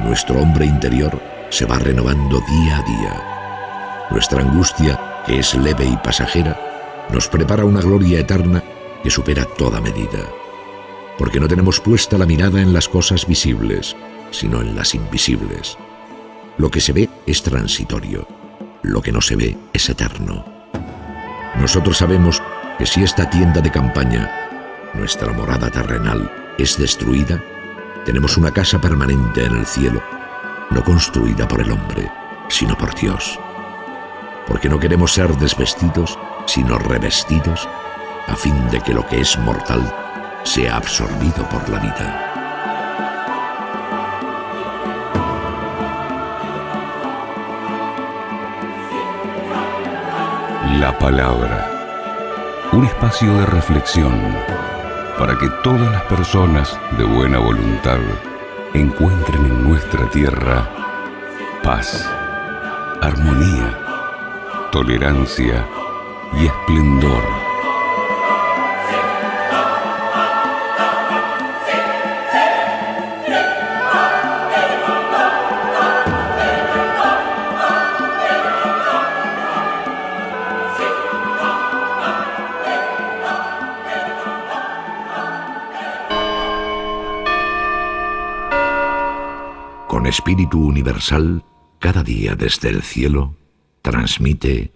nuestro hombre interior se va renovando día a día. Nuestra angustia, que es leve y pasajera, nos prepara una gloria eterna que supera toda medida. Porque no tenemos puesta la mirada en las cosas visibles, sino en las invisibles. Lo que se ve es transitorio, lo que no se ve es eterno. Nosotros sabemos que si esta tienda de campaña, nuestra morada terrenal, es destruida, tenemos una casa permanente en el cielo, no construida por el hombre, sino por Dios. Porque no queremos ser desvestidos, sino revestidos, a fin de que lo que es mortal sea absorbido por la vida. La palabra. Un espacio de reflexión para que todas las personas de buena voluntad encuentren en nuestra tierra paz, armonía, tolerancia y esplendor. Espíritu Universal, cada día desde el cielo, transmite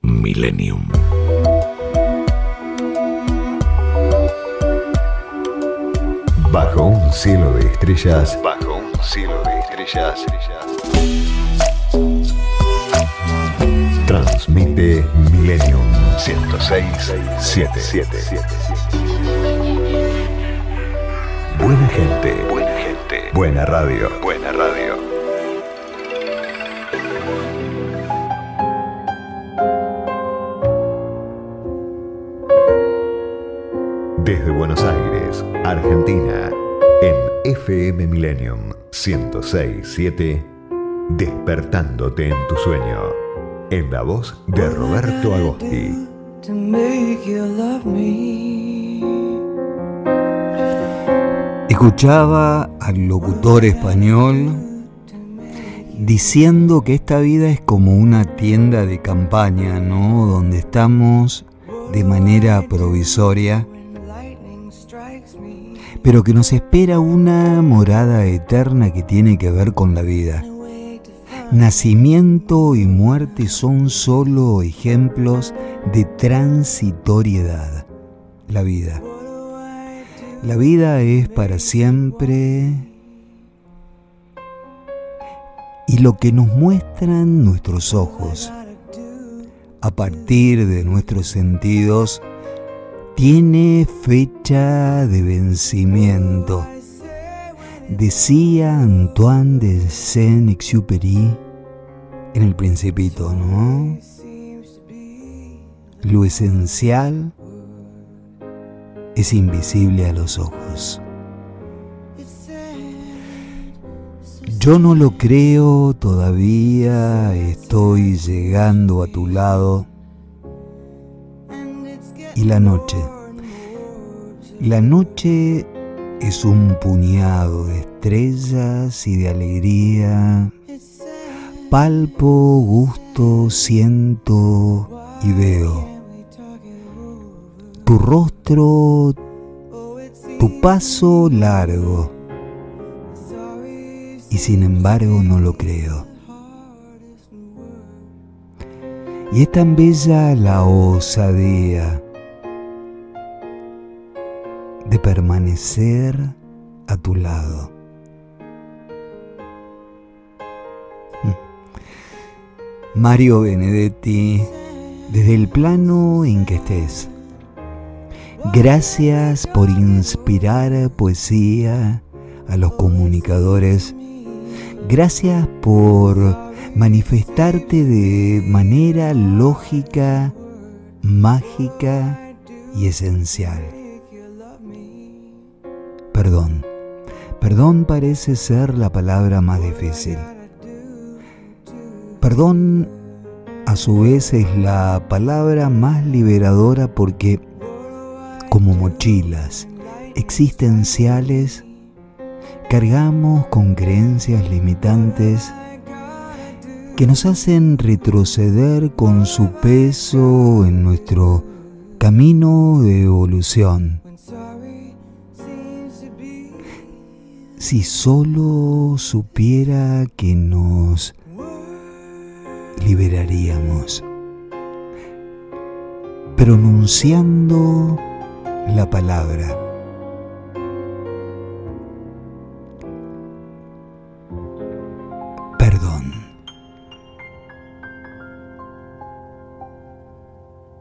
Millennium. Bajo un cielo de estrellas. Bajo un cielo de estrellas. Transmite Millennium 106 Buena gente. Buena gente. Buena radio. Buena radio. Desde Buenos Aires, Argentina, en FM Millennium 1067, despertándote en tu sueño, en la voz de Roberto Agosti. Escuchaba al locutor español diciendo que esta vida es como una tienda de campaña, ¿no? Donde estamos de manera provisoria, pero que nos espera una morada eterna que tiene que ver con la vida. Nacimiento y muerte son solo ejemplos de transitoriedad. La vida. La vida es para siempre y lo que nos muestran nuestros ojos a partir de nuestros sentidos tiene fecha de vencimiento. Decía Antoine de Saint-Exupéry en el Principito, ¿no? Lo esencial es invisible a los ojos. Yo no lo creo todavía, estoy llegando a tu lado. Y la noche. La noche es un puñado de estrellas y de alegría. Palpo, gusto, siento y veo tu rostro, tu paso largo. Y sin embargo no lo creo. Y es tan bella la osadía de permanecer a tu lado. Mario Benedetti, desde el plano en que estés Gracias por inspirar poesía a los comunicadores. Gracias por manifestarte de manera lógica, mágica y esencial. Perdón. Perdón parece ser la palabra más difícil. Perdón a su vez es la palabra más liberadora porque como mochilas existenciales cargamos con creencias limitantes que nos hacen retroceder con su peso en nuestro camino de evolución. Si solo supiera que nos liberaríamos, pronunciando la palabra. Perdón.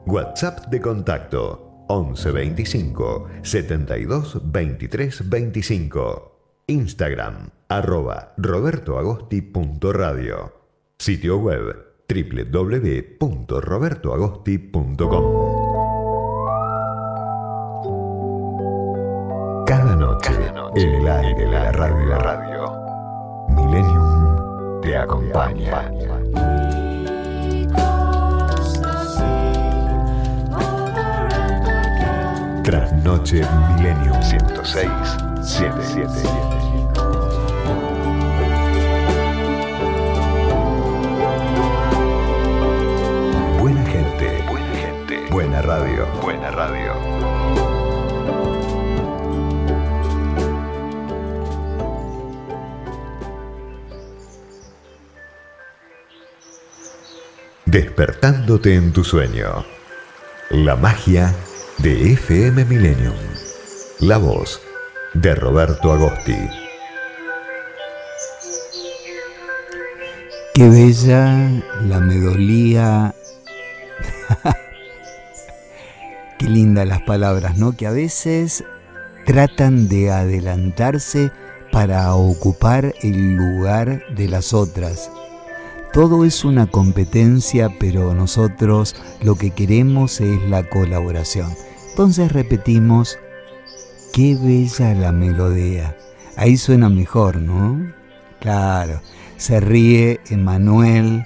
WhatsApp de contacto 11 25 72 23 25. Instagram arroba robertoagosti.radio. Sitio web www.robertoagosti.com. en el aire la radio, la radio. Millennium te acompaña. Trasnoche Millennium 106 77. Buena gente, buena gente, buena radio, buena radio. Despertándote en tu sueño. La magia de FM Millennium. La voz de Roberto Agosti. Qué bella la medolía. Qué lindas las palabras, ¿no? Que a veces tratan de adelantarse para ocupar el lugar de las otras. Todo es una competencia, pero nosotros lo que queremos es la colaboración. Entonces repetimos, qué bella la melodía. Ahí suena mejor, ¿no? Claro, se ríe Emanuel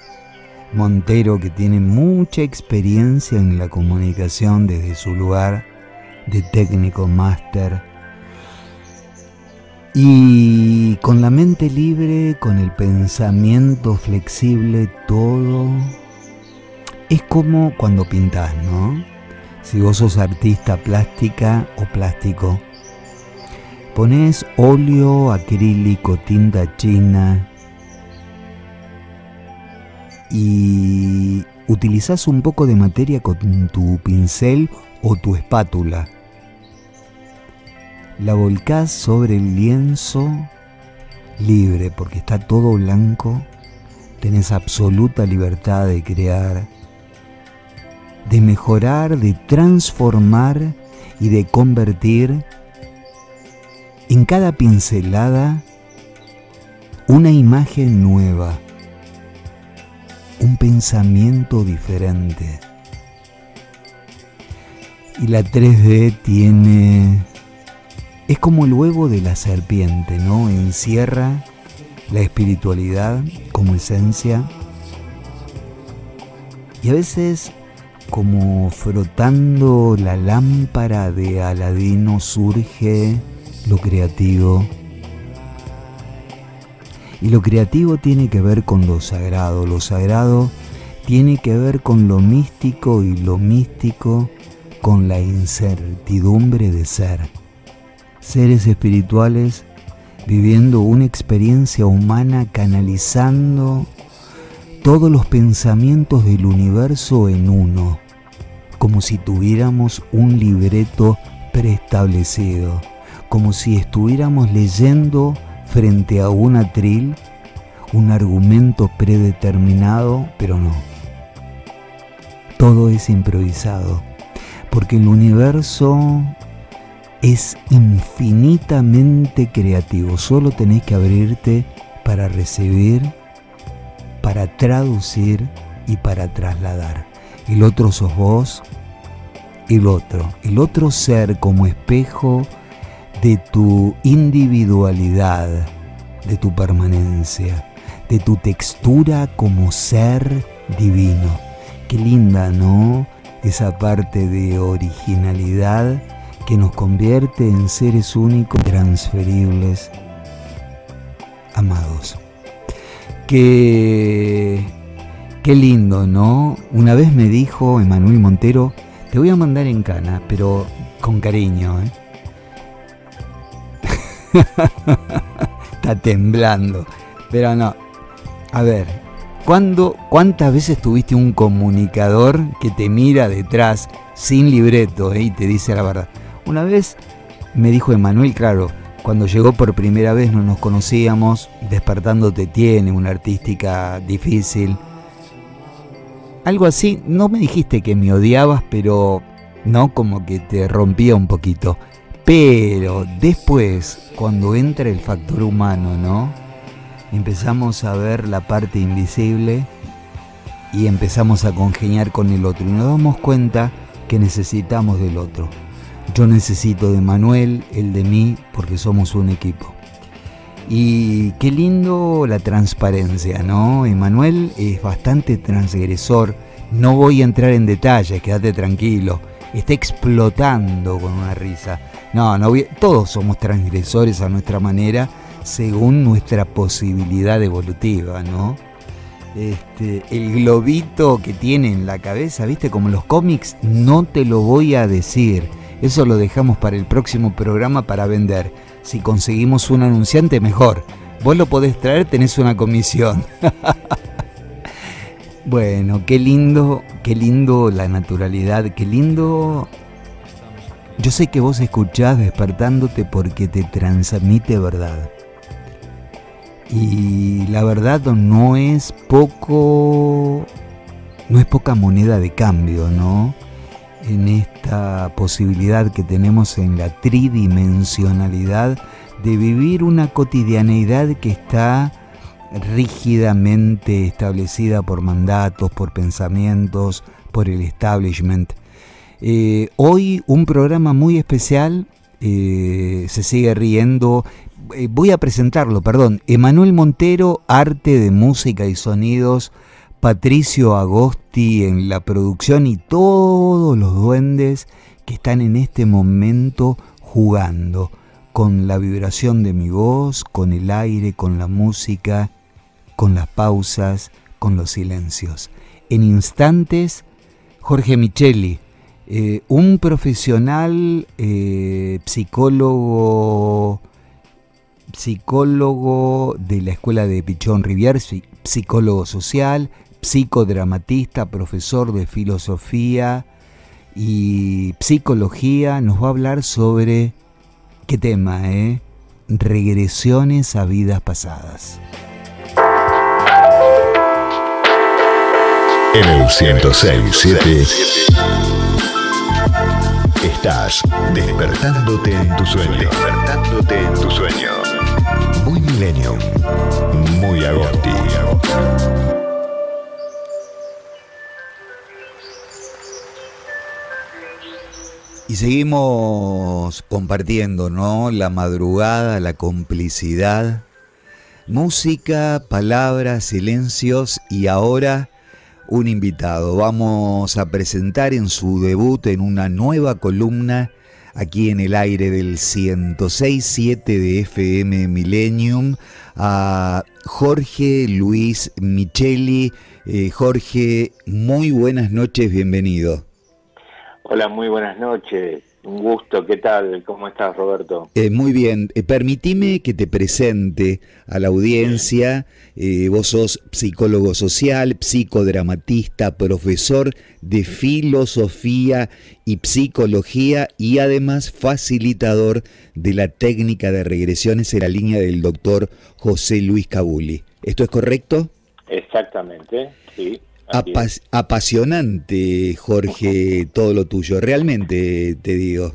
Montero, que tiene mucha experiencia en la comunicación desde su lugar de técnico máster. Y con la mente libre, con el pensamiento flexible, todo es como cuando pintas, ¿no? Si vos sos artista plástica o plástico, pones óleo, acrílico, tinta china y utilizás un poco de materia con tu pincel o tu espátula la volcás sobre el lienzo libre, porque está todo blanco, tenés absoluta libertad de crear, de mejorar, de transformar y de convertir en cada pincelada una imagen nueva, un pensamiento diferente. Y la 3D tiene es como el huevo de la serpiente, ¿no? Encierra la espiritualidad como esencia. Y a veces, como frotando la lámpara de Aladino, surge lo creativo. Y lo creativo tiene que ver con lo sagrado. Lo sagrado tiene que ver con lo místico y lo místico con la incertidumbre de ser seres espirituales viviendo una experiencia humana canalizando todos los pensamientos del universo en uno, como si tuviéramos un libreto preestablecido, como si estuviéramos leyendo frente a un atril un argumento predeterminado, pero no. Todo es improvisado, porque el universo es infinitamente creativo. Solo tenés que abrirte para recibir, para traducir y para trasladar. El otro sos vos, el otro. El otro ser como espejo de tu individualidad, de tu permanencia, de tu textura como ser divino. Qué linda, ¿no? Esa parte de originalidad que nos convierte en seres únicos, transferibles, amados. Qué, qué lindo, ¿no? Una vez me dijo Emanuel Montero, te voy a mandar en cana, pero con cariño, ¿eh? Está temblando. Pero no. A ver, ¿cuándo, ¿cuántas veces tuviste un comunicador que te mira detrás sin libreto eh, y te dice la verdad? Una vez me dijo Emanuel, claro, cuando llegó por primera vez no nos conocíamos, despertando te tiene, una artística difícil. Algo así, no me dijiste que me odiabas, pero no como que te rompía un poquito. Pero después, cuando entra el factor humano, ¿no? Empezamos a ver la parte invisible y empezamos a congeniar con el otro y nos damos cuenta que necesitamos del otro. Yo necesito de Manuel, el de mí, porque somos un equipo. Y qué lindo la transparencia, ¿no? Emanuel es bastante transgresor. No voy a entrar en detalles, quédate tranquilo. Está explotando con una risa. No, no todos somos transgresores a nuestra manera, según nuestra posibilidad evolutiva, ¿no? Este, el globito que tiene en la cabeza, viste, como los cómics, no te lo voy a decir. Eso lo dejamos para el próximo programa para vender. Si conseguimos un anunciante, mejor. Vos lo podés traer, tenés una comisión. bueno, qué lindo, qué lindo la naturalidad, qué lindo yo sé que vos escuchás despertándote porque te transmite verdad. Y la verdad no es poco, no es poca moneda de cambio, ¿no? En esta posibilidad que tenemos en la tridimensionalidad de vivir una cotidianeidad que está rígidamente establecida por mandatos, por pensamientos, por el establishment. Eh, hoy un programa muy especial, eh, se sigue riendo. Eh, voy a presentarlo, perdón. Emanuel Montero, Arte de Música y Sonidos. Patricio Agosti en la producción y todos los duendes que están en este momento jugando con la vibración de mi voz, con el aire, con la música, con las pausas, con los silencios. En instantes, Jorge Micheli, eh, un profesional eh, psicólogo psicólogo de la escuela de Pichón Rivière, psicólogo social, psicodramatista, profesor de filosofía y psicología, nos va a hablar sobre qué tema, eh? Regresiones a vidas pasadas. En el 106.7 Estás despertándote en tu sueño. Despertándote en tu sueño. Muy Millennium. Muy Agosti. Y seguimos compartiendo, ¿no? La madrugada, la complicidad, música, palabras, silencios y ahora un invitado. Vamos a presentar en su debut en una nueva columna aquí en el aire del 106.7 de FM Millennium a Jorge Luis Micheli. Eh, Jorge, muy buenas noches, bienvenido. Hola, muy buenas noches. Un gusto, ¿qué tal? ¿Cómo estás, Roberto? Eh, muy bien. Eh, permitime que te presente a la audiencia. Eh, vos sos psicólogo social, psicodramatista, profesor de filosofía y psicología y además facilitador de la técnica de regresiones en la línea del doctor José Luis Cabuli. ¿Esto es correcto? Exactamente, sí apasionante, Jorge, todo lo tuyo, realmente te digo.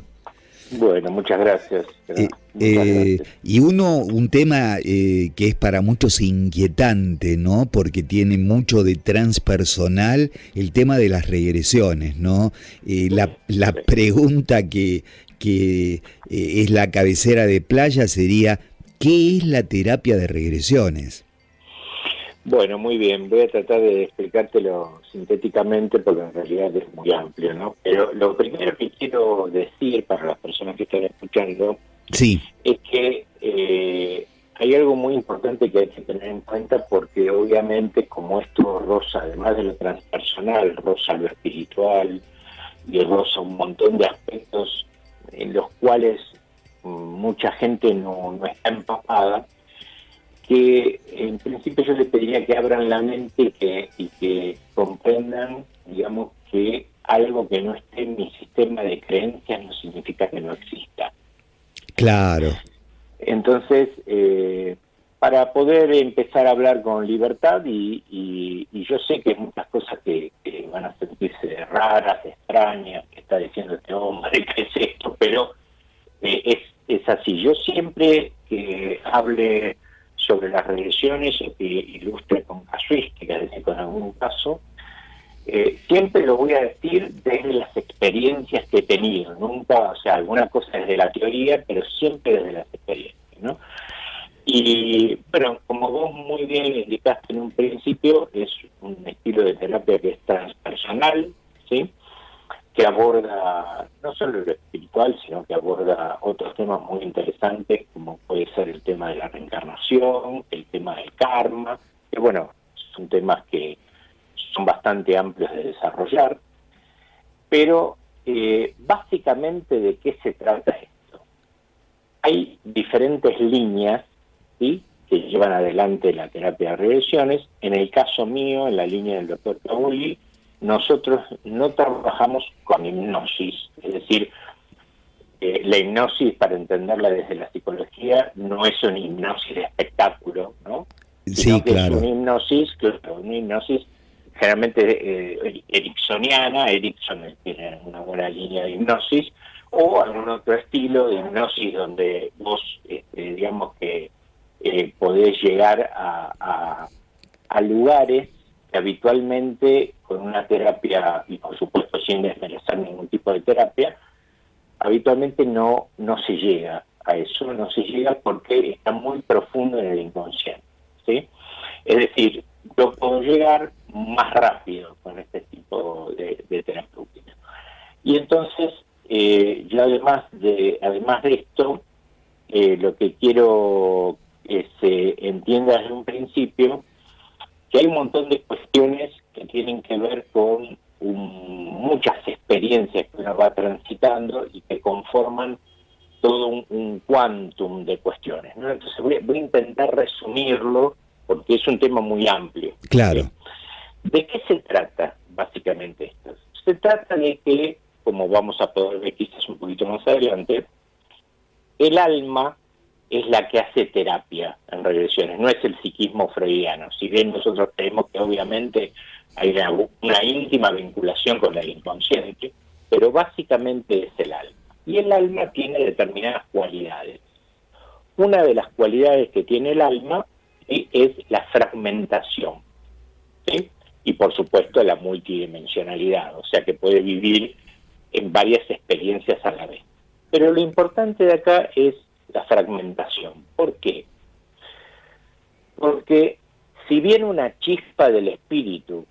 Bueno, muchas gracias. Eh, eh, y uno, un tema eh, que es para muchos inquietante, ¿no? Porque tiene mucho de transpersonal, el tema de las regresiones, ¿no? la, la pregunta que, que es la cabecera de playa sería, ¿qué es la terapia de regresiones? Bueno, muy bien. Voy a tratar de explicártelo sintéticamente porque en realidad es muy amplio, ¿no? Pero lo primero que quiero decir para las personas que están escuchando sí. es que eh, hay algo muy importante que hay que tener en cuenta porque obviamente como esto rosa, además de lo transpersonal, rosa lo espiritual y rosa un montón de aspectos en los cuales mm, mucha gente no, no está empapada, que en principio yo le pediría que abran la mente que, y que comprendan, digamos, que algo que no esté en mi sistema de creencias no significa que no exista. Claro. Entonces, eh, para poder empezar a hablar con libertad, y, yo sé que hay muchas cosas que, van a sentirse raras, extrañas, que está diciendo este hombre, que es esto, pero eh, es, es así. Yo siempre que hable sobre las religiones o que ilustre con casuísticas, es decir, con algún caso, eh, siempre lo voy a decir desde las experiencias que he tenido, nunca, o sea, alguna cosa desde la teoría, pero siempre desde las experiencias, ¿no? Y, bueno, como vos muy bien indicaste en un principio, es un estilo de terapia que es transpersonal, ¿sí? Que aborda no solo lo espiritual, sino que aborda otros temas muy interesantes, como puede ser el tema de la reencarnación, el tema del karma, que bueno, son temas que son bastante amplios de desarrollar, pero eh, básicamente de qué se trata esto. Hay diferentes líneas ¿sí? que llevan adelante la terapia de regresiones. En el caso mío, en la línea del doctor Pauli, nosotros no trabajamos con hipnosis, es decir, eh, la hipnosis, para entenderla desde la psicología, no es una hipnosis de espectáculo, ¿no? Sí, claro. Es una hipnosis, una hipnosis generalmente eh, ericksoniana, Erickson tiene una buena línea de hipnosis, o algún otro estilo de hipnosis donde vos, este, digamos que eh, podés llegar a, a lugares habitualmente con una terapia, y por supuesto sin desmerecer ningún tipo de terapia, habitualmente no, no se llega a eso, no se llega porque está muy profundo en el inconsciente. ¿sí? Es decir, yo puedo llegar más rápido con este tipo de, de. Y entonces, eh, yo además de, además de esto, eh, lo que quiero que se entienda desde un principio que hay un montón de cuestiones que tienen que ver con muchas experiencias que uno va transitando y que conforman todo un, quantum de cuestiones. Entonces voy, a intentar resumirlo porque es un tema muy amplio. Claro. ¿De qué se trata básicamente esto? Se trata de que, como vamos a poder ver quizás un poquito más adelante, el alma es la que hace terapia en regresiones, no es el psiquismo freudiano. Si bien nosotros creemos que obviamente hay una, íntima vinculación con el inconsciente, pero básicamente es el alma. Y el alma tiene determinadas cualidades. Una de las cualidades que tiene el alma es la fragmentación. Y por supuesto la multidimensionalidad, o sea que puede vivir en varias experiencias a la vez. Pero lo importante de acá es la fragmentación. ¿Por qué? Porque si bien una chispa del espíritu,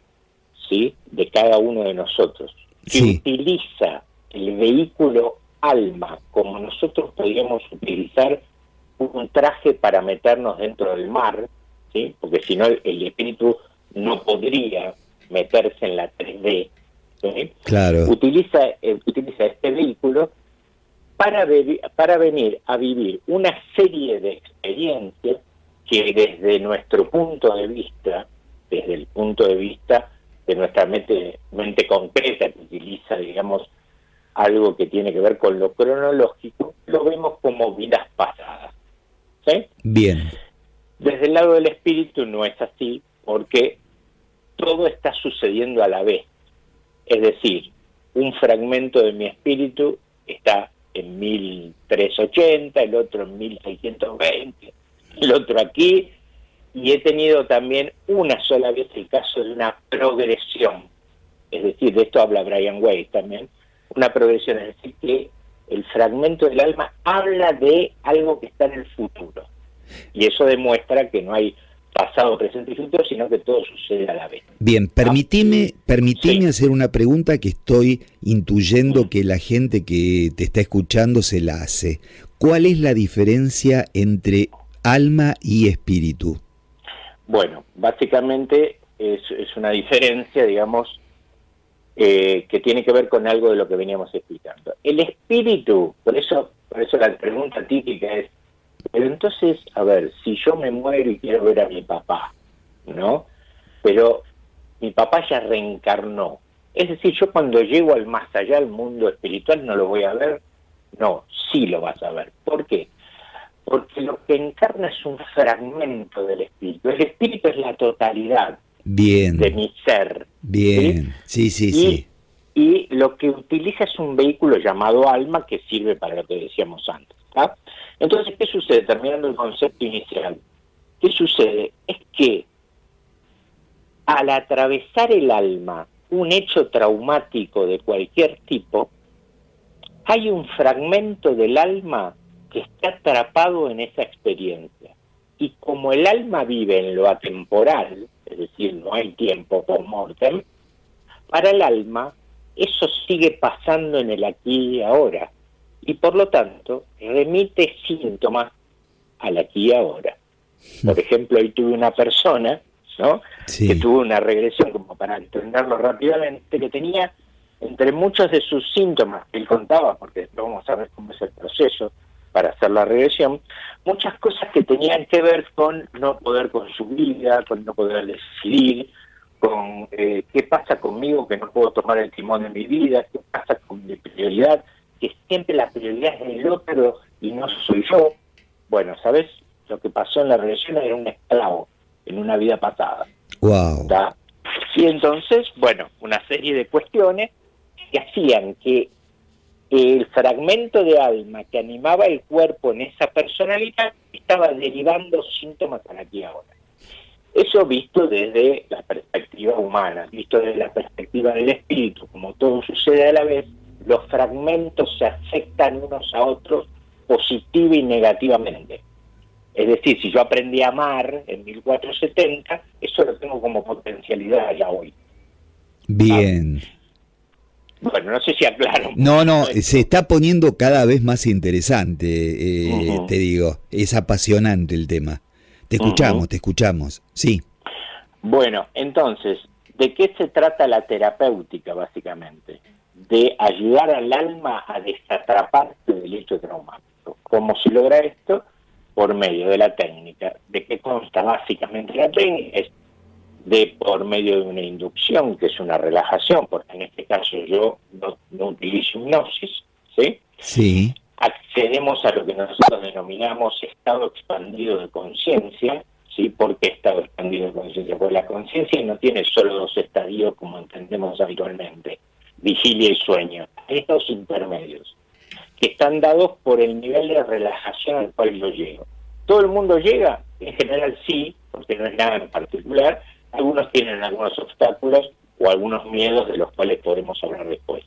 ¿sí? de cada uno de nosotros, que utiliza el vehículo alma como nosotros podríamos utilizar un traje para meternos dentro del mar, ¿sí? porque si no el, espíritu no podría meterse en la 3D. Claro. Utiliza, eh, utiliza este vehículo para, para venir a vivir una serie de experiencias que desde nuestro punto de vista, desde el punto de vista de nuestra mente, mente concreta que utiliza, digamos, algo que tiene que ver con lo cronológico, lo vemos como vidas pasadas. ¿sí? Bien. Desde el lado del espíritu no es así, porque todo está sucediendo a la vez. Es decir, un fragmento de mi espíritu está en 1380, el otro en 1620, el otro aquí, y he tenido también una sola vez el caso de una progresión, es decir, de esto habla Brian Weiss también, una progresión, es decir, que el fragmento del alma habla de algo que está en el futuro, y eso demuestra que no hay pasado, presente y futuro, sino que todo sucede a la vez. Bien, permitime, hacer una pregunta que estoy intuyendo que la gente que te está escuchando se la hace. ¿Cuál es la diferencia entre alma y espíritu? Bueno, básicamente es, una diferencia, digamos, eh, que tiene que ver con algo de lo que veníamos explicando. El espíritu, por eso, por eso la pregunta típica es, pero entonces, a ver, si yo me muero y quiero ver a mi papá, ¿no? Pero mi papá ya reencarnó. Es decir, yo cuando llego al más allá, al mundo espiritual, no lo voy a ver. No, sí lo vas a ver. ¿Por qué? Porque lo que encarna es un fragmento del espíritu. El espíritu es la totalidad Bien. de mi ser. Bien, sí, sí, sí. Y lo que utiliza es un vehículo llamado alma que sirve para lo que decíamos antes. Entonces, ¿qué sucede? Terminando el concepto inicial, ¿qué sucede? Es que al atravesar el alma un hecho traumático de cualquier tipo, hay un fragmento del alma que está atrapado en esa experiencia. Y como el alma vive en lo atemporal, es decir, no hay tiempo por mortem, para el alma eso sigue pasando en el aquí y ahora. Y por lo tanto, remite síntomas al aquí y ahora. Por ejemplo, hoy tuve una persona ¿no? que tuvo una regresión, como para entenderlo rápidamente, que tenía entre muchos de sus síntomas que él contaba, porque después vamos a ver cómo es el proceso para hacer la regresión, muchas cosas que tenían que ver con no poder con su vida, con no poder decidir, con eh, qué pasa conmigo que no puedo tomar el timón de mi vida, qué pasa con mi prioridad, que siempre la prioridad es el otro y no soy yo. Bueno, ¿sabes? Lo que pasó en la regresión era un esclavo en una vida pasada. Wow. Y entonces, bueno, una serie de cuestiones que hacían que el fragmento de alma que animaba el cuerpo en esa personalidad estaba derivando síntomas para aquí ahora. Eso visto desde la perspectiva humana, visto desde la perspectiva del espíritu, como todo sucede a la vez, los fragmentos se afectan unos a otros positiva y negativamente. Es decir, si yo aprendí a amar en 1470, eso lo tengo como potencialidad ya hoy. Bien. Bueno, no sé si aclaro. No, no, se está poniendo cada vez más interesante, eh, te digo. Es apasionante el tema. Te escuchamos, te escuchamos. Sí. Bueno, entonces, ¿de qué se trata la terapéutica básicamente? De ayudar al alma a desatraparse del hecho traumático. ¿Cómo se logra esto? Por medio de la técnica. ¿De qué consta básicamente la técnica? Es de por medio de una inducción, que es una relajación, porque en este caso yo no, utilizo hipnosis, ¿sí? Sí. Accedemos a lo que nosotros denominamos estado expandido de conciencia, ¿sí? ¿Por qué estado expandido de conciencia? Porque la conciencia no tiene solo dos estadios como entendemos habitualmente, vigilia y sueño. Hay estados intermedios, que están dados por el nivel de relajación al cual yo llego. ¿Todo el mundo llega? En general sí, porque no es nada en particular, algunos tienen algunos obstáculos o algunos miedos de los cuales podemos hablar después.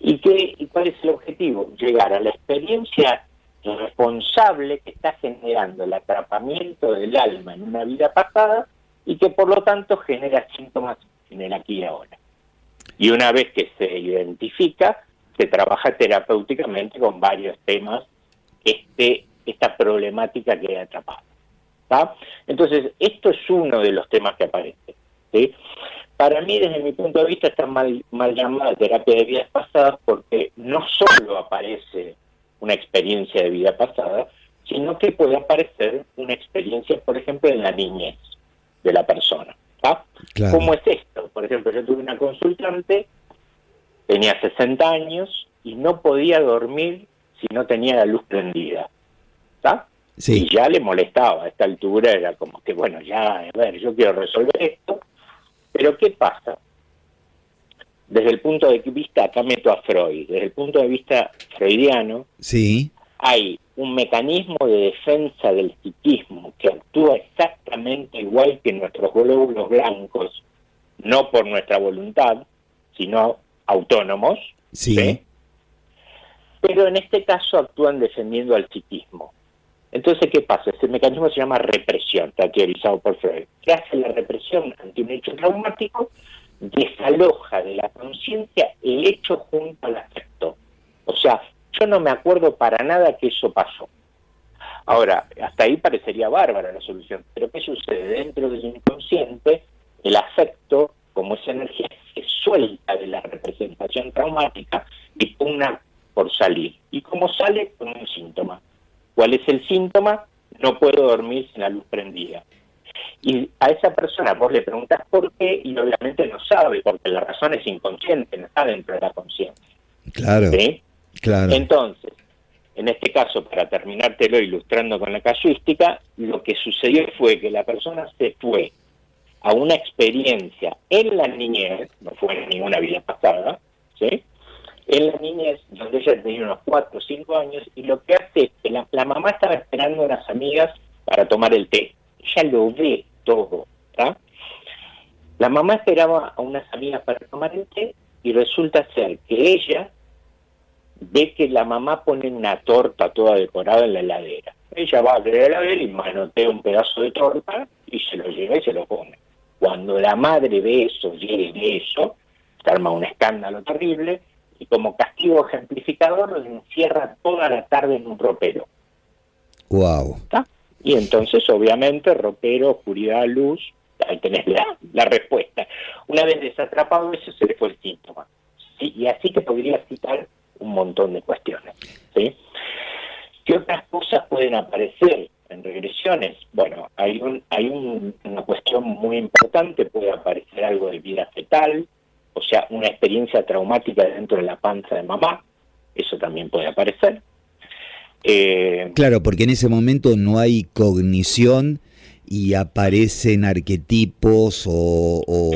¿Y, qué, ¿Y cuál es el objetivo? Llegar a la experiencia responsable que está generando el atrapamiento del alma en una vida pasada y que por lo tanto genera síntomas en el aquí y ahora. Y una vez que se identifica, se trabaja terapéuticamente con varios temas este, esta problemática que ha atrapado. Entonces, esto es uno de los temas que aparece. Para mí, desde mi punto de vista, está mal, mal llamada terapia de vidas pasadas porque no solo aparece una experiencia de vida pasada, sino que puede aparecer una experiencia, por ejemplo, en la niñez de la persona. ¿Cómo es esto? Por ejemplo, yo tuve una consultante, tenía 60 años y no podía dormir si no tenía la luz prendida. ¿Está? Y ya le molestaba a esta altura, era como que, bueno, ya, a ver, yo quiero resolver esto, pero ¿qué pasa? Desde el punto de vista, acá meto a Freud, desde el punto de vista freudiano, sí. hay un mecanismo de defensa del psiquismo que actúa exactamente igual que nuestros glóbulos blancos, no por nuestra voluntad, sino autónomos, sí. pero en este caso actúan defendiendo al psiquismo. Entonces, ¿qué pasa? Este mecanismo se llama represión, está teorizado por Freud. ¿Qué hace la represión ante un hecho traumático? Desaloja de la conciencia el hecho junto al afecto. O sea, yo no me acuerdo para nada que eso pasó. Ahora, hasta ahí parecería bárbara la solución, pero ¿qué sucede? Dentro del inconsciente, el afecto, como esa energía, se suelta de la representación traumática y pugna por salir. ¿Y cómo sale? Con un síntoma. ¿Cuál es el síntoma? No puedo dormir sin la luz prendida. Y a esa persona vos le preguntas por qué y obviamente no sabe, porque la razón es inconsciente, no está dentro de la conciencia. Claro. Claro. Entonces, en este caso, para terminártelo ilustrando con la casuística, lo que sucedió fue que la persona se fue a una experiencia en la niñez, no fue en ninguna vida pasada, ¿sí? En la niñez, donde ella tenía unos 4 o 5 años, y lo que hace es que la, mamá estaba esperando a unas amigas para tomar el té. Ella lo ve todo. La mamá esperaba a unas amigas para tomar el té y resulta ser que ella ve que la mamá pone una torta toda decorada en la heladera. Ella va a la heladera y manotea un pedazo de torta y se lo lleva y se lo come. Cuando la madre ve eso, ve eso, se arma un escándalo terrible y como castigo ejemplificador lo encierra toda la tarde en un ropero. Wow. Y entonces, obviamente, ropero, oscuridad, luz, ahí tenés la, la respuesta. Una vez desatrapado eso, se le fue el síntoma. Sí, y así que podría citar un montón de cuestiones. ¿sí? ¿Qué otras cosas pueden aparecer en regresiones? Bueno, hay, un, hay una cuestión muy importante, puede aparecer algo de vida fetal, o sea, una experiencia traumática dentro de la panza de mamá, eso también puede aparecer. Eh, claro, porque en ese momento no hay cognición y aparecen arquetipos o,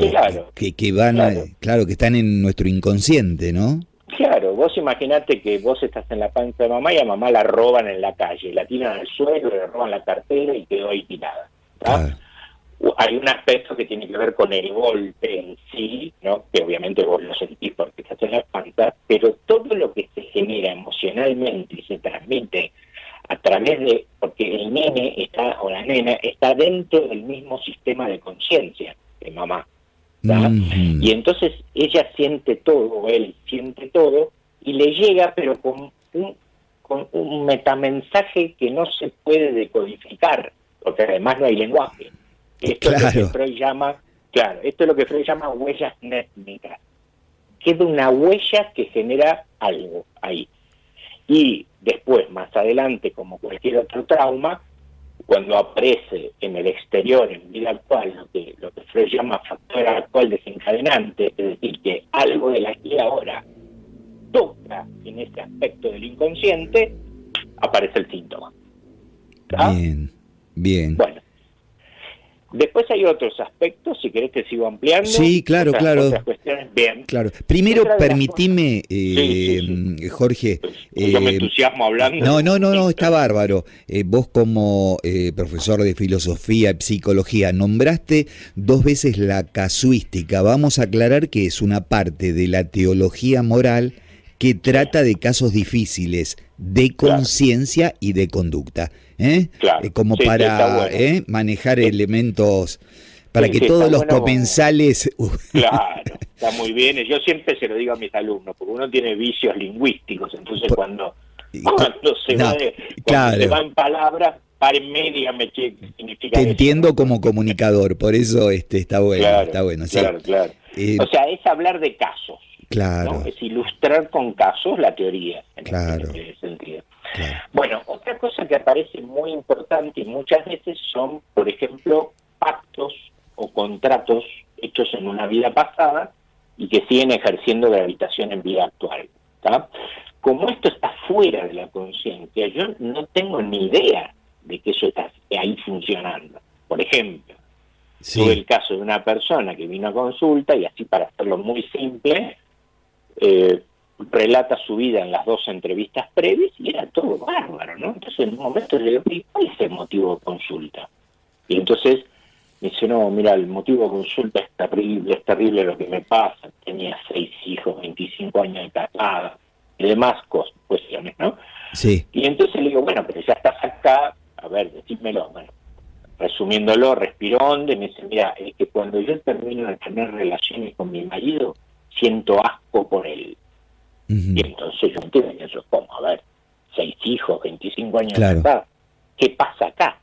que, que, van claro que están en nuestro inconsciente, ¿no? Claro, vos imaginate que vos estás en la panza de mamá y a mamá la roban en la calle, la tiran al suelo, le roban la cartera y quedó ahí tirada. Hay un aspecto que tiene que ver con el golpe en sí, ¿no? que obviamente vos lo sentís porque estás en la panza, pero todo lo que se genera emocionalmente y se transmite a través de, porque el nene está, o la nena está dentro del mismo sistema de conciencia de mamá. Y entonces ella siente todo, él siente todo, y le llega, pero con un, con un metamensaje que no se puede decodificar, porque además no hay lenguaje. Esto es lo que Freud llama, claro, esto es lo que Freud llama huellas nétnicas. Queda una huella que genera algo ahí. Y después, más adelante, como cualquier otro trauma, cuando aparece en el exterior, en vida actual, lo que, lo que Freud llama factor actual desencadenante, es decir, que algo de la aquí ahora toca en ese aspecto del inconsciente, aparece el síntoma. Bien, bien. Bueno, Después hay otros aspectos, si querés te sigo ampliando. Sí, claro, claro. Otras cuestiones, bien. Claro. Primero, permitime, eh, Jorge. Yo me eh, entusiasmo hablando. No, no, no, no, está bárbaro. Eh, vos como profesor de filosofía y psicología nombraste dos veces la casuística. Vamos a aclarar que es una parte de la teología moral que trata de casos difíciles de conciencia y de conducta. ¿eh? eh como para ¿eh? manejar elementos, para que todos los comensales... claro, está muy bien. Yo siempre se lo digo a mis alumnos, porque uno tiene vicios lingüísticos, entonces cuando, cuando, se, va, se va en palabras, paren media me significa Te entiendo como comunicador, por eso este está bueno, está bueno. Claro, claro. Eh, o sea, es hablar de casos. Claro. Es con casos la teoría, en claro. ese sentido. Bueno, otra cosa que aparece muy importante y muchas veces son, por ejemplo, pactos o contratos hechos en una vida pasada y que siguen ejerciendo gravitación en vida actual. Como esto está fuera de la conciencia, yo no tengo ni idea de que eso está ahí funcionando. Por ejemplo, tuve el caso de una persona que vino a consulta y así para hacerlo muy simple, eh, relata su vida en las dos entrevistas previas y era todo bárbaro, ¿no? Entonces en un momento le digo, ¿cuál es el motivo de consulta? Y entonces me dice, no, mira, el motivo de consulta es terrible, es terrible lo que me pasa. Tenía seis hijos, 25 años de casada y demás cuestiones, ¿no? Sí. Y entonces le digo, bueno, pero ya estás acá, a ver, decímelo. Bueno, resumiéndolo, respiró hondo y me dice, mira, es que cuando yo termino de tener relaciones con mi marido, siento asco por él. Y entonces yo entiendo eso, como, a ver, seis hijos, 25 años de edad, ¿qué pasa acá?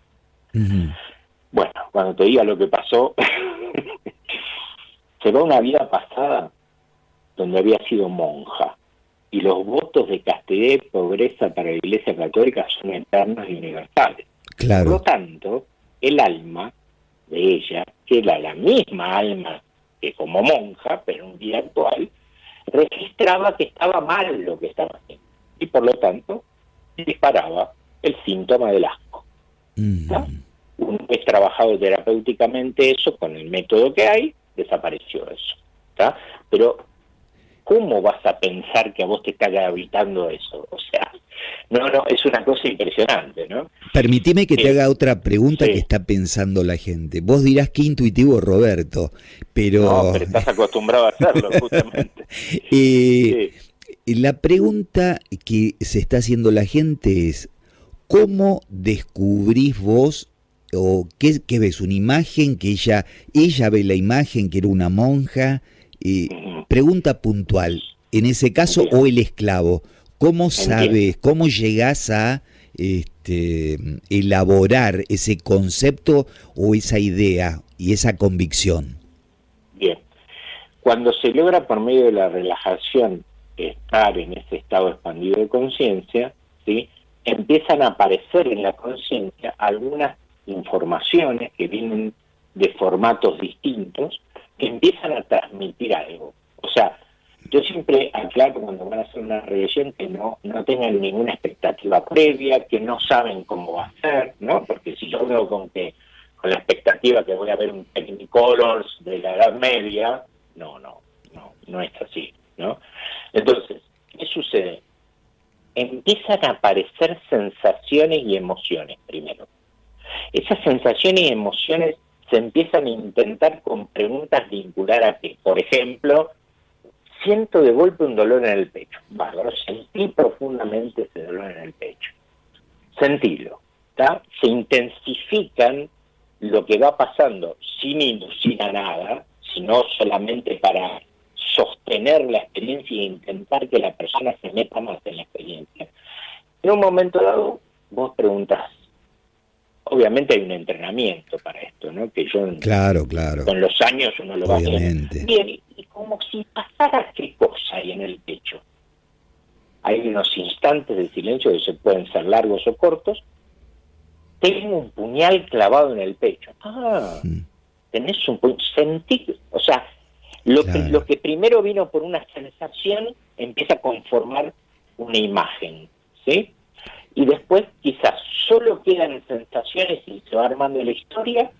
Bueno, cuando te diga lo que pasó, se va una vida pasada donde había sido monja y los votos de castidad y pobreza para la Iglesia Católica son eternos y universales. Claro. Por lo tanto, el alma de ella, que era la misma alma que como monja, pero en un día actual, registraba que estaba mal lo que estaba haciendo. Y por lo tanto, disparaba el síntoma del asco. Una vez trabajado terapéuticamente eso, con el método que hay, desapareció eso. Pero, ¿cómo vas a pensar que a vos te está habitando eso? O sea, no, no, es una cosa impresionante, ¿no? Permitime que te haga otra pregunta que está pensando la gente. Vos dirás qué intuitivo Roberto, pero... No, pero estás acostumbrado a hacerlo, justamente. eh, La pregunta que se está haciendo la gente es, ¿cómo descubrís vos o qué, qué, ves? ¿Una imagen que ella, ella ve la imagen que era una monja? Eh, pregunta puntual, en ese caso, o el esclavo, ¿cómo sabes, cómo llegás a este, elaborar ese concepto o esa idea y esa convicción? Bien, cuando se logra por medio de la relajación estar en ese estado expandido de conciencia, ¿sí? empiezan a aparecer en la conciencia algunas informaciones que vienen de formatos distintos empiezan a transmitir algo. O sea, yo siempre aclaro cuando van a hacer una regresión que no, no tengan ninguna expectativa previa, que no saben cómo va a ser, ¿no? Porque si yo veo con que con la expectativa que voy a ver un Technicolors de la Edad Media, no, no, no, no es así, ¿no? Entonces, ¿qué sucede? Empiezan a aparecer sensaciones y emociones primero. Esas sensaciones y emociones se empiezan a intentar con preguntas vincular a que, por ejemplo, siento de golpe un dolor en el pecho. Bárbaro, sentí profundamente ese dolor en el pecho. Sentilo. ¿está? Se intensifican lo que va pasando sin inducir a nada, sino solamente para sostener la experiencia e intentar que la persona se meta más en la experiencia. En un momento dado, vos preguntas, obviamente hay un entrenamiento para esto, ¿no? Que yo claro, claro. con los años uno lo va haciendo. Bien, y como si pasara qué cosa hay en el pecho. Hay unos instantes de silencio que se pueden ser largos o cortos. Tengo un puñal clavado en el pecho. Ah, mm. tenés un puñal. Sentí, o sea, lo, que, lo que primero vino por una sensación empieza a conformar una imagen, ¿sí? Y después quizás solo quedan sensaciones y se va armando la historia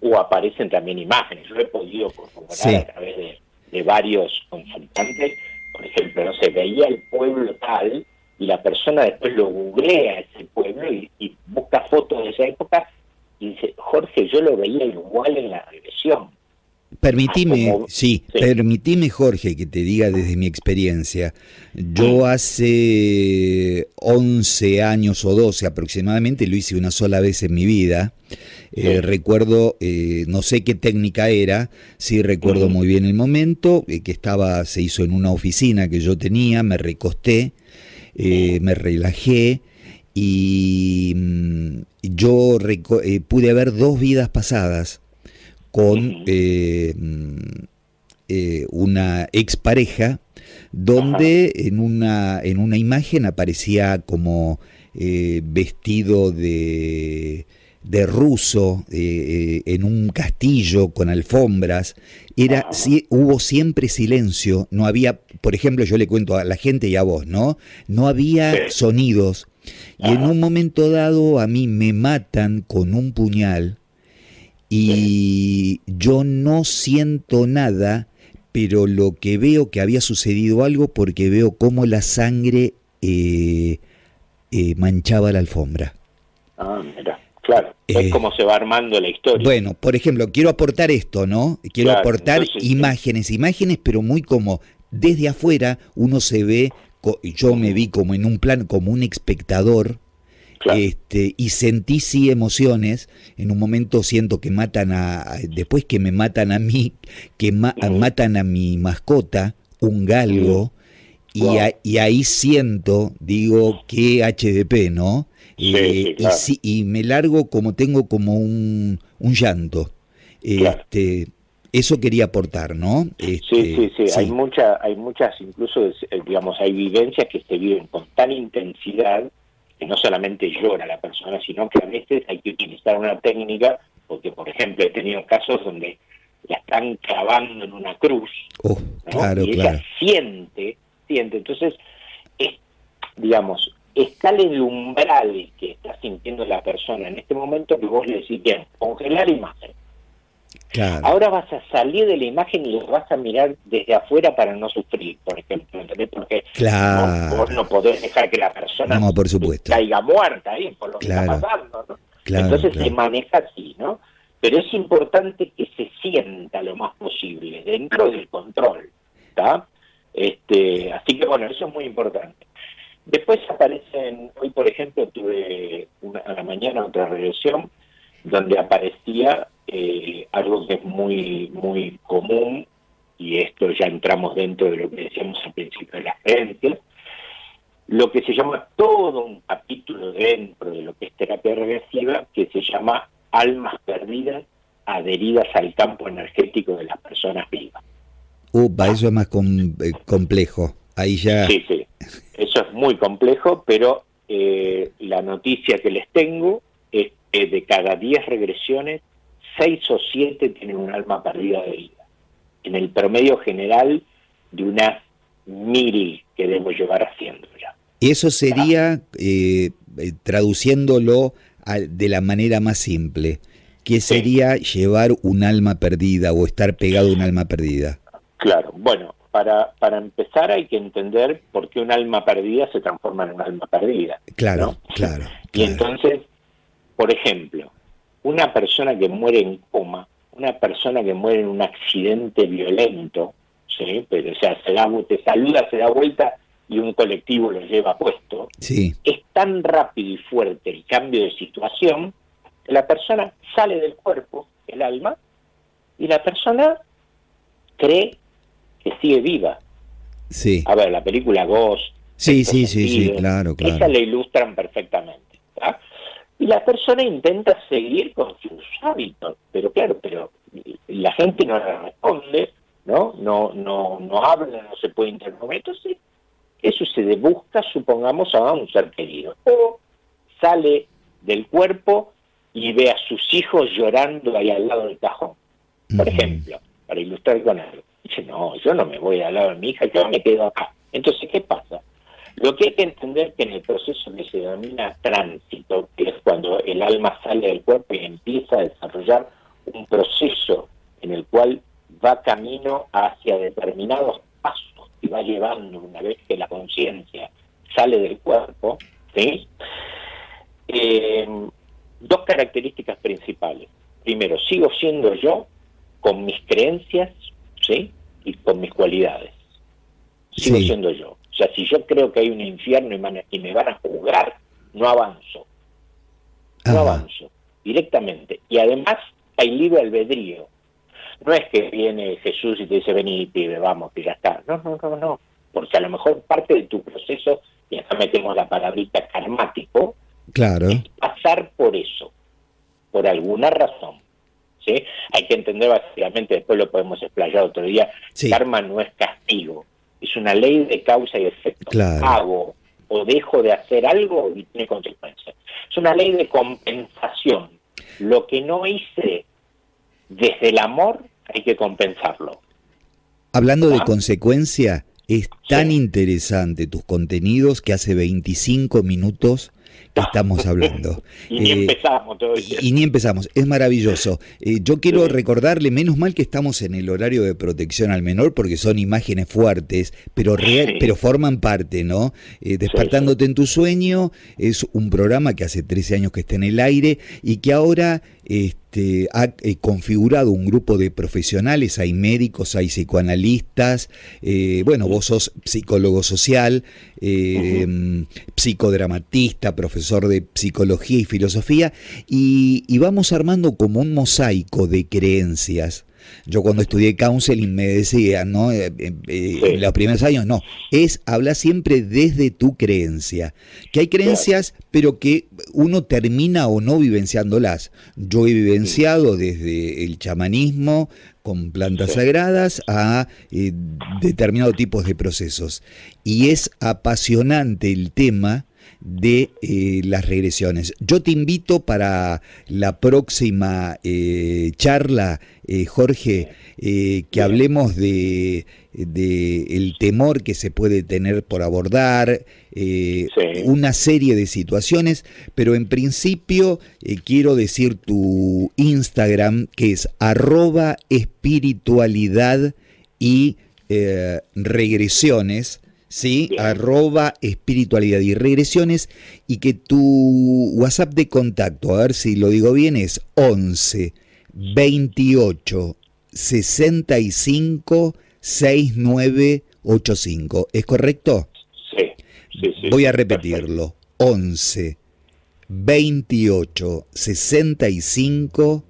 o aparecen también imágenes. Yo he podido corroborar a través de, de varios consultantes, por ejemplo, no se veía el pueblo tal y la persona después lo googlea ese pueblo y, y busca fotos de esa época y dice, Jorge, yo lo veía igual en la regresión. Permitime, sí, permitime Jorge que te diga desde mi experiencia. Yo hace 11 años o 12 aproximadamente, lo hice una sola vez en mi vida. Eh, recuerdo, eh, no sé qué técnica era, sí recuerdo muy bien el momento, eh, que estaba, se hizo en una oficina que yo tenía, me recosté, me relajé y mm, yo pude ver dos vidas pasadas con eh, eh, una expareja donde en una, en una imagen aparecía como eh, vestido de, de ruso en un castillo con alfombras. Era, hubo siempre silencio, no había, por ejemplo, yo le cuento a la gente y a vos, ¿no? No había sonidos. Y en un momento dado a mí me matan con un puñal y yo no siento nada, pero lo que veo que había sucedido algo porque veo cómo la sangre eh, eh, manchaba la alfombra. Ah, mira, claro. es eh, como se va armando la historia. Bueno, por ejemplo, quiero aportar esto, ¿no? Quiero aportar imágenes, imágenes, pero muy como desde afuera uno se ve, yo me vi como en un plan, como un espectador, este, y sentí sí emociones. En un momento siento que matan a. Después que me matan a mí, que matan a mi mascota, un galgo. Y, y, ahí siento, digo, que HDP, ¿no? Eh, y, me largo como tengo como un, un llanto. Este, eso quería aportar, ¿no? sí, sí, este, sí, Hay, mucha, hay muchas, incluso, eh, digamos, hay vivencias que se viven con tan intensidad que no solamente llora la persona, sino que a veces hay que utilizar una técnica, porque, por ejemplo, he tenido casos donde la están clavando en una cruz, oh, claro, y ella siente, siente. Entonces, digamos, está el umbral que está sintiendo la persona en este momento que vos le decís, bien, congelar imagen Ahora vas a salir de la imagen y lo vas a mirar desde afuera para no sufrir, por ejemplo, Porque claro. vos no podés dejar que la persona por supuesto. caiga muerta ahí por lo que está pasando, ¿no? Entonces se maneja así, ¿no? Pero es importante que se sienta lo más posible dentro del control, ¿está? Este, así que bueno, eso es muy importante. Después aparecen, hoy por ejemplo tuve una, a la mañana otra regresión donde aparecía eh, algo que es muy, muy común, y esto ya entramos dentro de lo que decíamos al principio de las creencias, lo que se llama todo un capítulo dentro de lo que es terapia regresiva, que se llama almas perdidas adheridas al campo energético de las personas vivas. Upa, eso es más eh, complejo. Ahí ya. Sí, sí. Eso es muy complejo, pero eh, la noticia que les tengo es que de cada 10 regresiones, seis o siete tienen un alma perdida de vida. En el promedio general de unas mil que debemos llevar haciendo ya. Y eso sería, eh, eh, traduciéndolo de la manera más simple, ¿qué sería llevar un alma perdida o estar pegado a un alma perdida? Claro, bueno, para, para empezar hay que entender por qué un alma perdida se transforma en un alma perdida. Claro, claro. Y entonces, por ejemplo, una persona que muere en coma, una persona que muere en un accidente violento, ¿sí? pero o sea, se da, te saluda, se da vuelta y un colectivo lo lleva puesto, sí. es tan rápido y fuerte el cambio de situación que la persona sale del cuerpo, el alma, y la persona cree que sigue viva. Sí. A ver, la película Ghost. Sí, sí, sí, sí, claro, claro. Esa la ilustran perfectamente y la persona intenta seguir con sus hábitos, pero claro, pero la gente no le responde, ¿no? No, no, no habla, no se puede interponer, entonces, ¿qué sucede? Busca, supongamos, a un ser querido, o sale del cuerpo y ve a sus hijos llorando ahí al lado del cajón, por ejemplo, para ilustrar con algo. Dice, no, yo no me voy al lado de mi hija, yo me quedo acá. Entonces, ¿qué pasa? Lo que hay que entender que en el proceso que se denomina tránsito, que es cuando el alma sale del cuerpo y empieza a desarrollar un proceso en el cual va camino hacia determinados pasos y va llevando una vez que la conciencia sale del cuerpo, ¿sí? Eh, dos características principales. Primero, sigo siendo yo con mis creencias, ¿sí? Y con mis cualidades. Sigo siendo yo. O sea, si yo creo que hay un infierno y, me van a juzgar, no avanzo. No avanzo directamente. Y además hay libre albedrío. No es que viene Jesús y te dice, vení, pibe, vamos, que ya está. No, no, no, no. Porque a lo mejor parte de tu proceso, y acá metemos la palabrita karmático, claro. es pasar por eso, por alguna razón. ¿sí? Hay que entender básicamente, después lo podemos explayar otro día, karma no es castigo, es una ley de causa y efecto. Hago o dejo de hacer algo y tiene consecuencias. Es una ley de compensación. Lo que no hice desde el amor hay que compensarlo. Hablando de ¿Ah? consecuencia, es tan interesante tus contenidos que hace 25 minutos estamos hablando. y ni eh, empezamos Y, ni empezamos, es maravilloso. Eh, yo quiero recordarle, menos mal que estamos en el horario de protección al menor, porque son imágenes fuertes, pero, real, pero forman parte, ¿no? Eh, Despertándote en tu sueño es un programa que hace 13 años que está en el aire y que ahora este, ha eh, configurado un grupo de profesionales, hay médicos, hay psicoanalistas, eh, bueno, vos sos psicólogo social, eh, psicodramatista, profesor de psicología y filosofía, y, vamos armando como un mosaico de creencias Yo cuando estudié counseling me decían, ¿no? Eh, eh, eh, en los primeros años, no. Es hablar siempre desde tu creencia. Que hay creencias, pero que uno termina o no vivenciándolas. Yo he vivenciado desde el chamanismo con plantas sagradas a determinados tipos de procesos. Y es apasionante el tema de eh, las regresiones. Yo te invito para la próxima eh, charla, eh, Jorge, que hablemos de, el temor que se puede tener por abordar, una serie de situaciones, pero en principio quiero decir tu Instagram, que es arroba espiritualidad y regresiones ¿sí? Arroba espiritualidad y regresiones y que tu WhatsApp de contacto, a ver si lo digo bien, es 11 28 65 6985. ¿Es correcto? Sí. sí, sí Voy a repetirlo. 11 28 65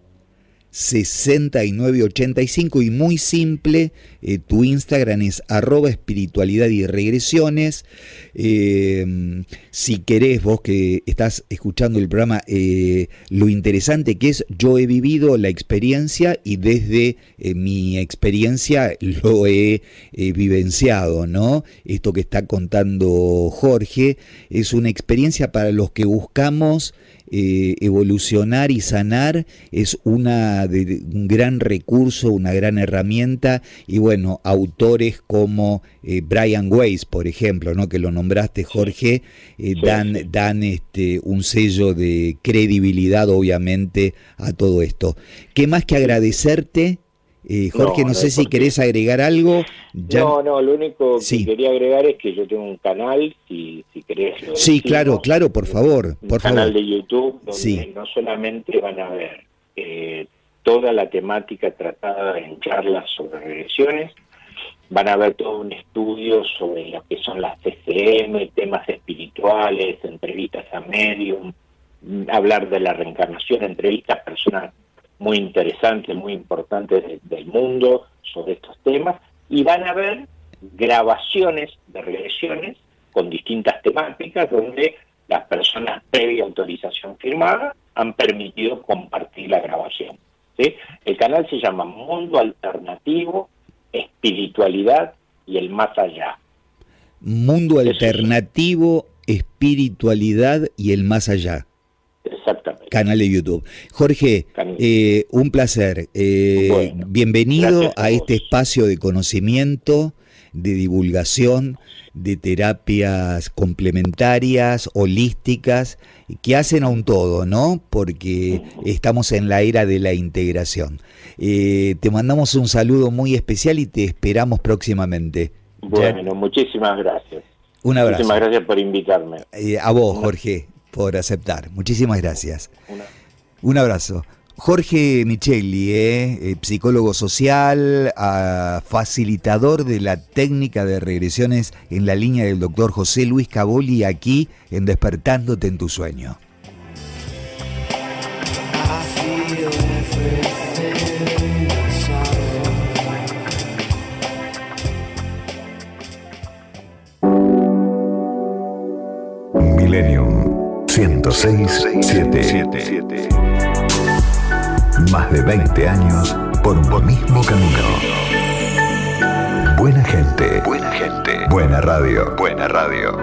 6985 y muy simple, eh, tu Instagram es arroba espiritualidad y regresiones. Em, si querés, vos que estás escuchando el programa, eh, lo interesante que es, yo he vivido la experiencia y desde eh, mi experiencia lo he vivenciado, ¿no? Esto que está contando Jorge es una experiencia para los que buscamos eh, evolucionar y sanar es una de, un gran recurso, una gran herramienta y bueno, autores como eh, Brian Weiss, por ejemplo, ¿no? que lo nombraste Jorge, eh, dan, dan este, un sello de credibilidad obviamente a todo esto. ¿Qué más que agradecerte? Eh, Jorge, no, sé si querés agregar algo. No, no, lo único que quería agregar es que yo tengo un canal, si, si querés. sí, claro, claro, por favor. Un canal de YouTube donde no solamente van a ver eh, toda la temática tratada en charlas sobre regresiones, van a ver todo un estudio sobre lo que son las CCM, temas espirituales, entrevistas a medium, hablar de la reencarnación, entrevistas a personas muy interesantes, muy importantes del mundo sobre estos temas y van a ver grabaciones de regresiones con distintas temáticas donde las personas previa autorización firmada han permitido compartir la grabación. ¿sí? El canal se llama Mundo Alternativo, Espiritualidad y el Más Allá. Mundo Alternativo, Espiritualidad y el Más Allá. Exactamente. Canal de YouTube. Jorge, eh, un placer. Eh, bienvenido a, este espacio de conocimiento, de divulgación, de terapias complementarias, holísticas, que hacen a un todo, ¿no? Porque estamos en la era de la integración. Eh, te mandamos un saludo muy especial y te esperamos próximamente. Bueno, muchísimas gracias. Un abrazo. Muchísimas gracias por invitarme. a vos, Jorge por aceptar. Muchísimas gracias. Un abrazo. Jorge Micheli, eh, eh, psicólogo social, facilitador de la técnica de regresiones en la línea del doctor José Luis Caboli, aquí en Despertándote en tu sueño. Millennium 106.7. Más de 20 años por un mismo camino. Buena gente. Buena gente. Buena radio. Buena radio.